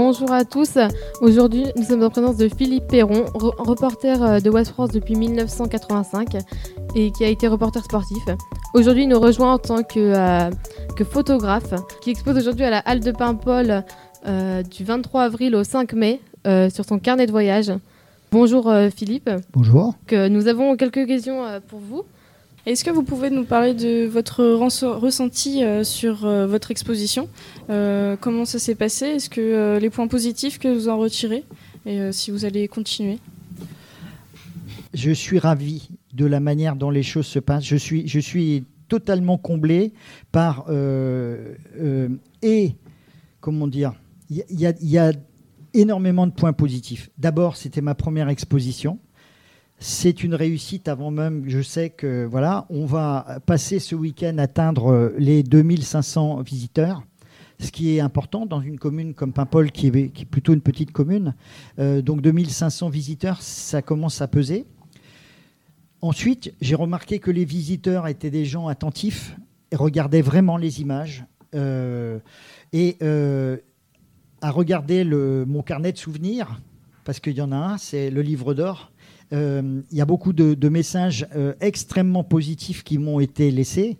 Bonjour à tous. Aujourd'hui, nous sommes en présence de Philippe Perron, reporter euh, de West France depuis 1985 et qui a été reporter sportif. Aujourd'hui, il nous rejoint en tant que, euh, que photographe qui expose aujourd'hui à la Halle de Paimpol euh, du 23 avril au 5 mai sur son carnet de voyage. Bonjour Philippe. Bonjour. Que nous avons quelques questions pour vous. Est-ce que vous pouvez nous parler de votre ressenti euh, sur euh, votre exposition euh, Comment ça s'est passé? Est-ce que les points positifs que vous en retirez? Et si vous allez continuer Je suis ravi de la manière dont les choses se passent. Je suis, je suis totalement comblé par... et, comment dire, il y a énormément de points positifs. D'abord, c'était ma première exposition c'est une réussite avant même. Je sais que voilà, on va passer ce week-end atteindre les 2500 visiteurs, ce qui est important dans une commune comme Paimpol, qui est, plutôt une petite commune. Euh, donc 2500 visiteurs, ça commence à peser. Ensuite, j'ai remarqué que les visiteurs étaient des gens attentifs et regardaient vraiment les images. Euh, et euh, à regarder mon carnet de souvenirs, parce qu'il y en a un, c'est le livre d'or euh, il y a beaucoup de, messages euh, extrêmement positifs qui m'ont été laissés.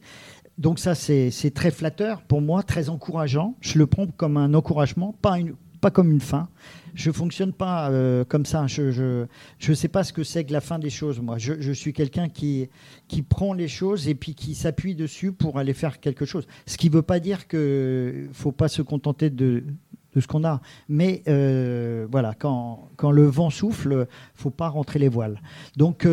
Donc ça, c'est très flatteur pour moi, très encourageant. Je le prends comme un encouragement, pas, comme une fin. Je fonctionne pas euh, comme ça. Je ne sais pas ce que c'est que la fin des choses, moi. Je, suis quelqu'un qui prend les choses et puis qui s'appuie dessus pour aller faire quelque chose. Ce qui ne veut pas dire qu'il ne faut pas se contenter de, ce qu'on a. Mais euh, voilà, quand, quand, le vent souffle, faut pas rentrer les voiles. Donc,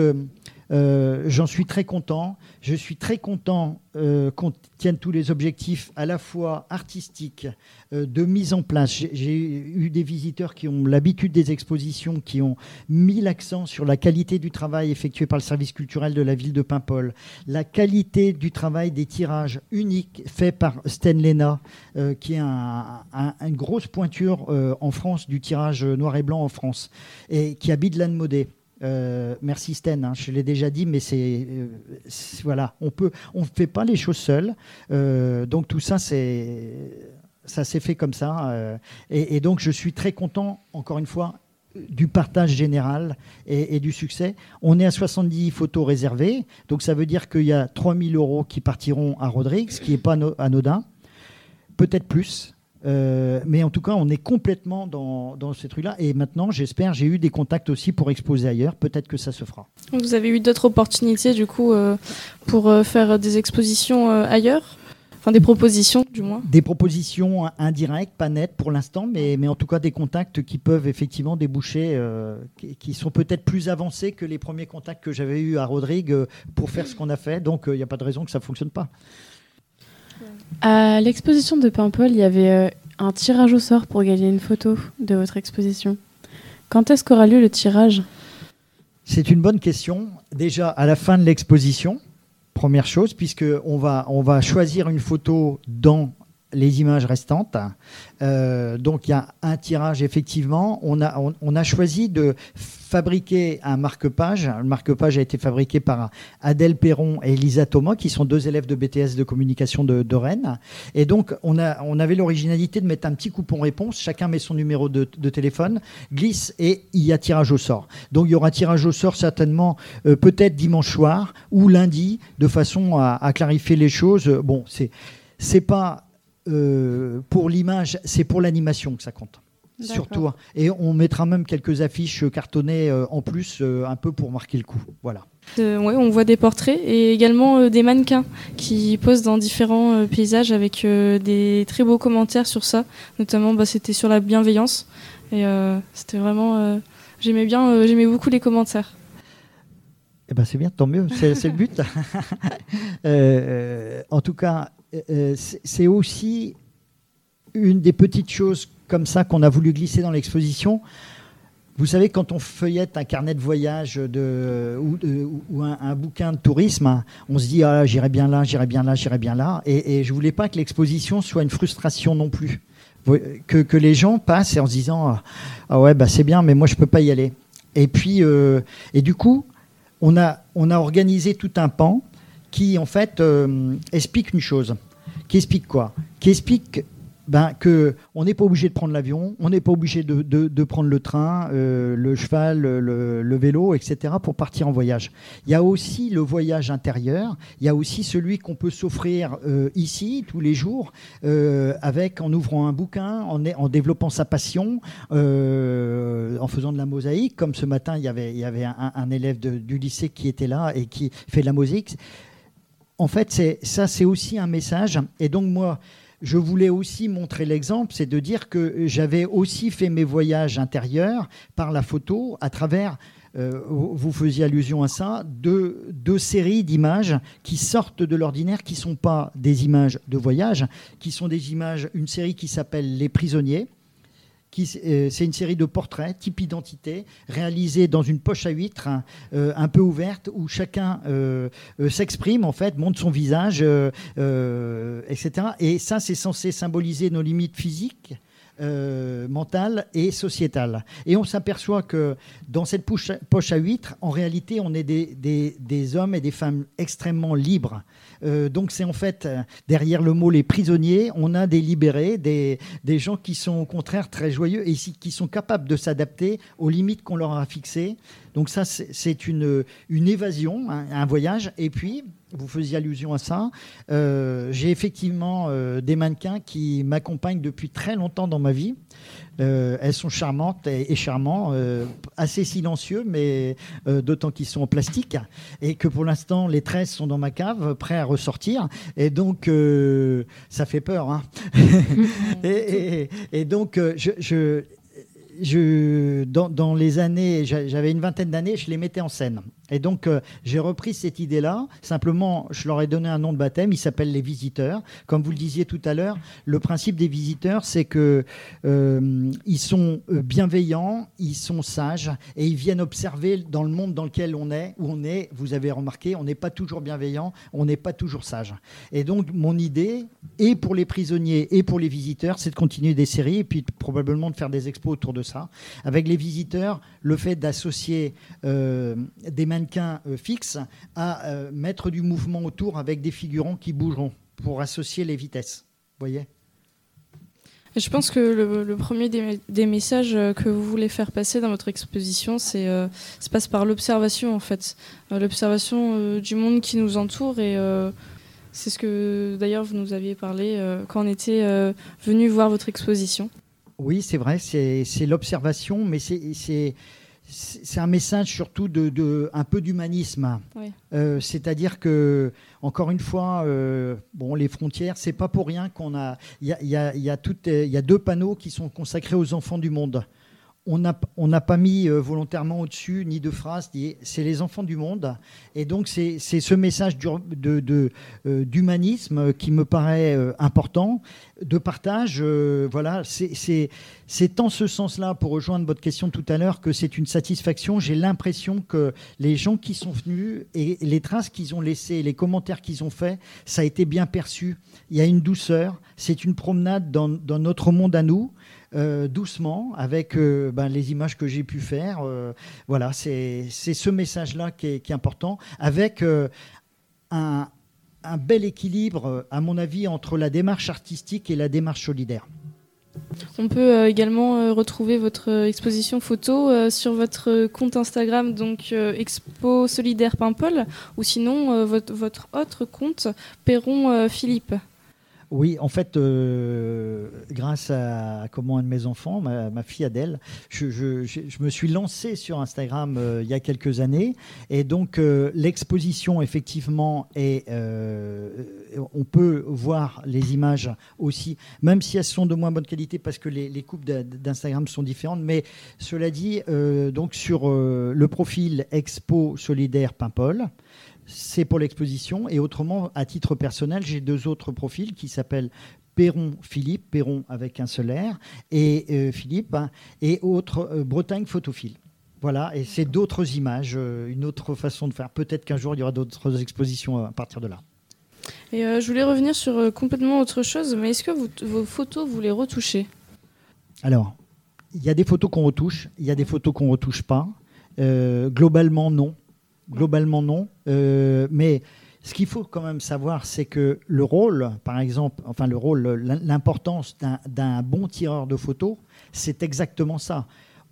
euh, j'en suis très content. Je suis très content euh, qu'on tienne tous les objectifs à la fois artistiques, euh, de mise en place. J'ai eu des visiteurs qui ont l'habitude des expositions, qui ont mis l'accent sur la qualité du travail effectué par le service culturel de la ville de Paimpol, la qualité du travail des tirages uniques faits par Sten Lena, qui est une grosse pointure en France du tirage noir et blanc en France, et qui habite l'Anne Modé. Euh, merci Sten, hein, je l'ai déjà dit, mais c'est euh, voilà, on peut, on ne fait pas les choses seuls. Euh, donc tout ça, c'est ça s'est fait comme ça. Et, donc je suis très content, encore une fois, du partage général et, du succès. On est à 70 photos réservées, donc ça veut dire qu'il y a 3000 euros qui partiront à Rodrigue, ce qui n'est pas anodin. Peut-être plus, euh, mais en tout cas, on est complètement dans, dans ces trucs-là. Et maintenant, j'espère, j'ai eu des contacts aussi pour exposer ailleurs. Peut-être que ça se fera. Vous avez eu d'autres opportunités, du coup, euh, pour euh, faire des expositions ailleurs? Enfin, des propositions, du moins? Des propositions indirectes, pas nettes pour l'instant, mais, mais en tout cas des contacts qui peuvent effectivement déboucher, qui, sont peut-être plus avancés que les premiers contacts que j'avais eus à Rodrigue pour faire ce qu'on a fait. Donc, il n'y a pas de raison que ça ne fonctionne pas. À l'exposition de Paimpol, il y avait euh, un tirage au sort pour gagner une photo de votre exposition. Quand est-ce qu'aura lieu le tirage? C'est une bonne question. Déjà à la fin de l'exposition, première chose, puisqu'on va, on va choisir une photo dans les images restantes. Euh, donc il y a un tirage effectivement. On a, on, a choisi de fabriquer un marque-page. Le marque-page a été fabriqué par Adèle Perron et Elisa Thomas, qui sont deux élèves de BTS de communication de, Rennes. Et donc on, a, on avait l'originalité de mettre un petit coupon réponse. Chacun met son numéro de, téléphone, glisse et il y a tirage au sort. Donc il y aura tirage au sort certainement euh, peut-être dimanche soir ou lundi, de façon à, à clarifier les choses. Bon, c'est c'est pas euh, pour l'image, c'est pour l'animation que ça compte. Surtout. Et on mettra même quelques affiches cartonnées euh, en plus, euh, un peu pour marquer le coup. Voilà. ouais, on voit des portraits et également des mannequins qui posent dans différents paysages avec des très beaux commentaires sur ça. Notamment, bah, c'était sur la bienveillance. Et c'était vraiment. j'aimais bien, j'aimais beaucoup les commentaires. Eh ben c'est bien, tant mieux, c'est le but. en tout cas, euh, c'est aussi une des petites choses comme ça qu'on a voulu glisser dans l'exposition. Vous savez, quand on feuillette un carnet de voyage ou, un, bouquin de tourisme, on se dit ah, j'irai bien là, j'irai bien là, j'irai bien là. Et, je voulais pas que l'exposition soit une frustration non plus. Que, les gens passent en se disant ah ouais, bah, c'est bien, mais moi je peux pas y aller. Et puis, euh, et du coup, on a, on a organisé tout un pan qui en fait euh, explique une chose. Qui explique quoi? Qui explique ben, que on n'est pas obligé de prendre l'avion, on n'est pas obligé de, de, prendre le train, euh, le cheval, le, vélo, etc. pour partir en voyage. Il y a aussi le voyage intérieur, il y a aussi celui qu'on peut s'offrir euh, ici tous les jours, euh, avec en ouvrant un bouquin, en, en développant sa passion, en faisant de la mosaïque. Comme ce matin, il y avait, il y avait un, élève du lycée qui était là et qui fait de la mosaïque. En fait, ça, c'est aussi un message. Et donc moi, je voulais aussi montrer l'exemple, c'est de dire que j'avais aussi fait mes voyages intérieurs par la photo à travers, euh, vous faisiez allusion à ça, deux, deux séries d'images qui sortent de l'ordinaire, qui ne sont pas des images de voyage, qui sont des images, une série qui s'appelle Les prisonniers, c'est une série de portraits type identité réalisés dans une poche à huître hein, euh, un peu ouverte où chacun euh, s'exprime en fait, montre son visage, etc. Et ça, c'est censé symboliser nos limites physiques. Mentales et sociétales. Et on s'aperçoit que dans cette poche, à huître, en réalité, on est des hommes et des femmes extrêmement libres. Euh, donc c'est en fait, euh, derrière le mot les prisonniers, on a des libérés, des, des gens qui sont au contraire très joyeux et qui sont capables de s'adapter aux limites qu'on leur a fixées. Donc ça, c'est une, une évasion, un voyage. Et puis, vous faisiez allusion à ça. Euh, j'ai effectivement euh, des mannequins qui m'accompagnent depuis très longtemps dans ma vie. Euh, elles sont charmantes et, charmants, assez silencieux, mais d'autant qu'ils sont en plastique et que pour l'instant les tresses sont dans ma cave, prêts à ressortir. Et donc ça fait peur. Hein. et, et, donc je je, dans, les années, j'avais une vingtaine d'années, je les mettais en scène. Et donc, euh, j'ai repris cette idée-là. Simplement, je leur ai donné un nom de baptême. Il s'appelle les visiteurs. Comme vous le disiez tout à l'heure, le principe des visiteurs, c'est que euh, ils sont euh, bienveillants, ils sont sages et ils viennent observer dans le monde dans lequel on est, où on est. Vous avez remarqué, on n'est pas toujours bienveillant, on n'est pas toujours sage. Et donc, mon idée, et pour les prisonniers et pour les visiteurs, c'est de continuer des séries et puis probablement de faire des expos autour de ça. Avec les visiteurs, le fait d'associer des mannequin euh, fixe à euh, mettre du mouvement autour avec des figurants qui bougeront pour associer les vitesses. voyez? Je pense que le, premier des, messages euh, que vous voulez faire passer dans votre exposition, c'est se passe par l'observation en fait, l'observation du monde qui nous entoure et c'est ce que d'ailleurs vous nous aviez parlé quand on était venu voir votre exposition. Oui, c'est vrai, c'est l'observation, mais c'est c'est un message surtout de, un peu d'humanisme. Euh, c'est-à-dire que, encore une fois, euh, bon, les frontières, c'est pas pour rien qu'on a. Il y a, y, a, y, a y a, deux panneaux qui sont consacrés aux enfants du monde on n'a pas mis euh, volontairement au-dessus ni de phrase, c'est les enfants du monde. Et donc c'est ce message euh, d'humanisme qui me paraît euh, important, de partage. voilà, c'est en ce sens-là, pour rejoindre votre question tout à l'heure, que c'est une satisfaction. J'ai l'impression que les gens qui sont venus et les traces qu'ils ont laissées, les commentaires qu'ils ont faits, ça a été bien perçu. Il y a une douceur. C'est une promenade dans, dans notre monde à nous. Euh, doucement avec euh, ben, les images que j'ai pu faire. Euh, voilà, c'est ce message-là qui, est, important, avec un, un, bel équilibre, à mon avis, entre la démarche artistique et la démarche solidaire. On peut également retrouver votre exposition photo sur votre compte Instagram, donc Expo Solidaire Paimpol, ou sinon votre, votre, autre compte Perron Philippe. Oui, en fait, euh, grâce à un de mes enfants, ma, fille Adèle, je, me suis lancé sur Instagram euh, il y a quelques années. Et donc, euh, l'exposition, effectivement, est, on peut voir les images aussi, même si elles sont de moins bonne qualité parce que les, les coupes d'Instagram sont différentes. Mais cela dit, donc sur le profil Expo Solidaire Paimpol, c'est pour l'exposition. Et autrement, à titre personnel, j'ai deux autres profils qui s'appellent Perron Philippe, Perron avec un seul R, et euh, Philippe, hein, et autre euh, Bretagne Photophile. Voilà, et c'est d'autres images, euh, une autre façon de faire. Peut-être qu'un jour, il y aura d'autres expositions à partir de là. Et je voulais revenir sur complètement autre chose, mais est-ce que vos photos, vous les retouchez? Alors, il y a des photos qu'on retouche, il y a des photos qu'on ne retouche pas. globalement, non. Globalement, non. Euh, mais ce qu'il faut quand même savoir, c'est que le rôle, par exemple, enfin le rôle, l'importance d'un bon tireur de photos, c'est exactement ça.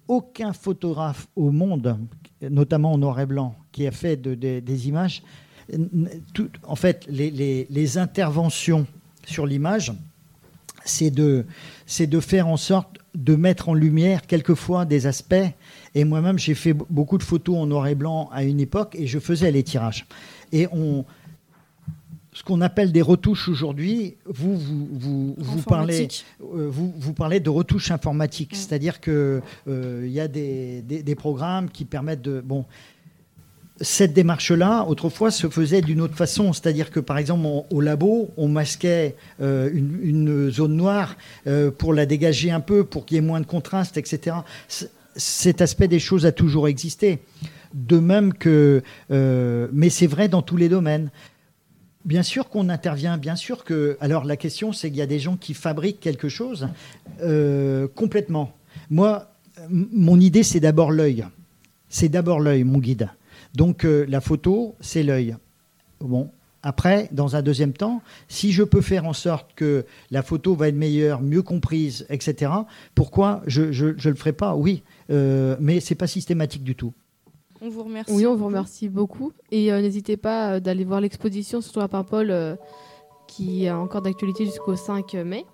Aucun photographe au monde, notamment en noir et blanc, qui a fait des images, en fait, les, interventions sur l'image, c'est de, de faire en sorte de mettre en lumière quelquefois des aspects. Et moi-même, j'ai fait beaucoup de photos en noir et blanc à une époque et je faisais les tirages. Et on, ce qu'on appelle des retouches aujourd'hui, vous, vous, vous, parlez, euh, vous, vous, parlez de retouches informatiques. C'est-à-dire qu'il euh, y a des, des, programmes qui permettent de. Bon, cette démarche-là, autrefois, se faisait d'une autre façon. C'est-à-dire que, par exemple, au labo, on masquait euh, une, une, zone noire pour la dégager un peu, pour qu'il y ait moins de contraste, etc. cet aspect des choses a toujours existé. De même que. mais c'est vrai dans tous les domaines. Bien sûr qu'on intervient, bien sûr que. Alors la question, c'est qu'il y a des gens qui fabriquent quelque chose euh, complètement. Moi, mon idée, c'est d'abord l'œil. C'est d'abord l'œil, mon guide. Donc euh, la photo, c'est l'œil. Bon. Après, dans un deuxième temps, si je peux faire en sorte que la photo va être meilleure, mieux comprise, etc., pourquoi je ne le ferai pas? Oui, euh, mais ce n'est pas systématique du tout. On vous remercie. Oui, on vous remercie beaucoup. Et euh, n'hésitez pas euh, d'aller voir l'exposition sur la Paimpol euh, qui est encore d'actualité jusqu'au 5 mai.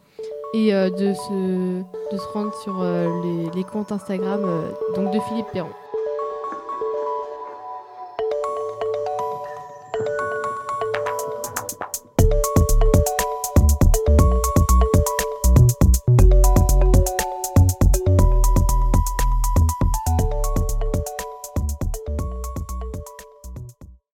Et de, se, de se rendre sur les, les comptes Instagram donc de Philippe Perron.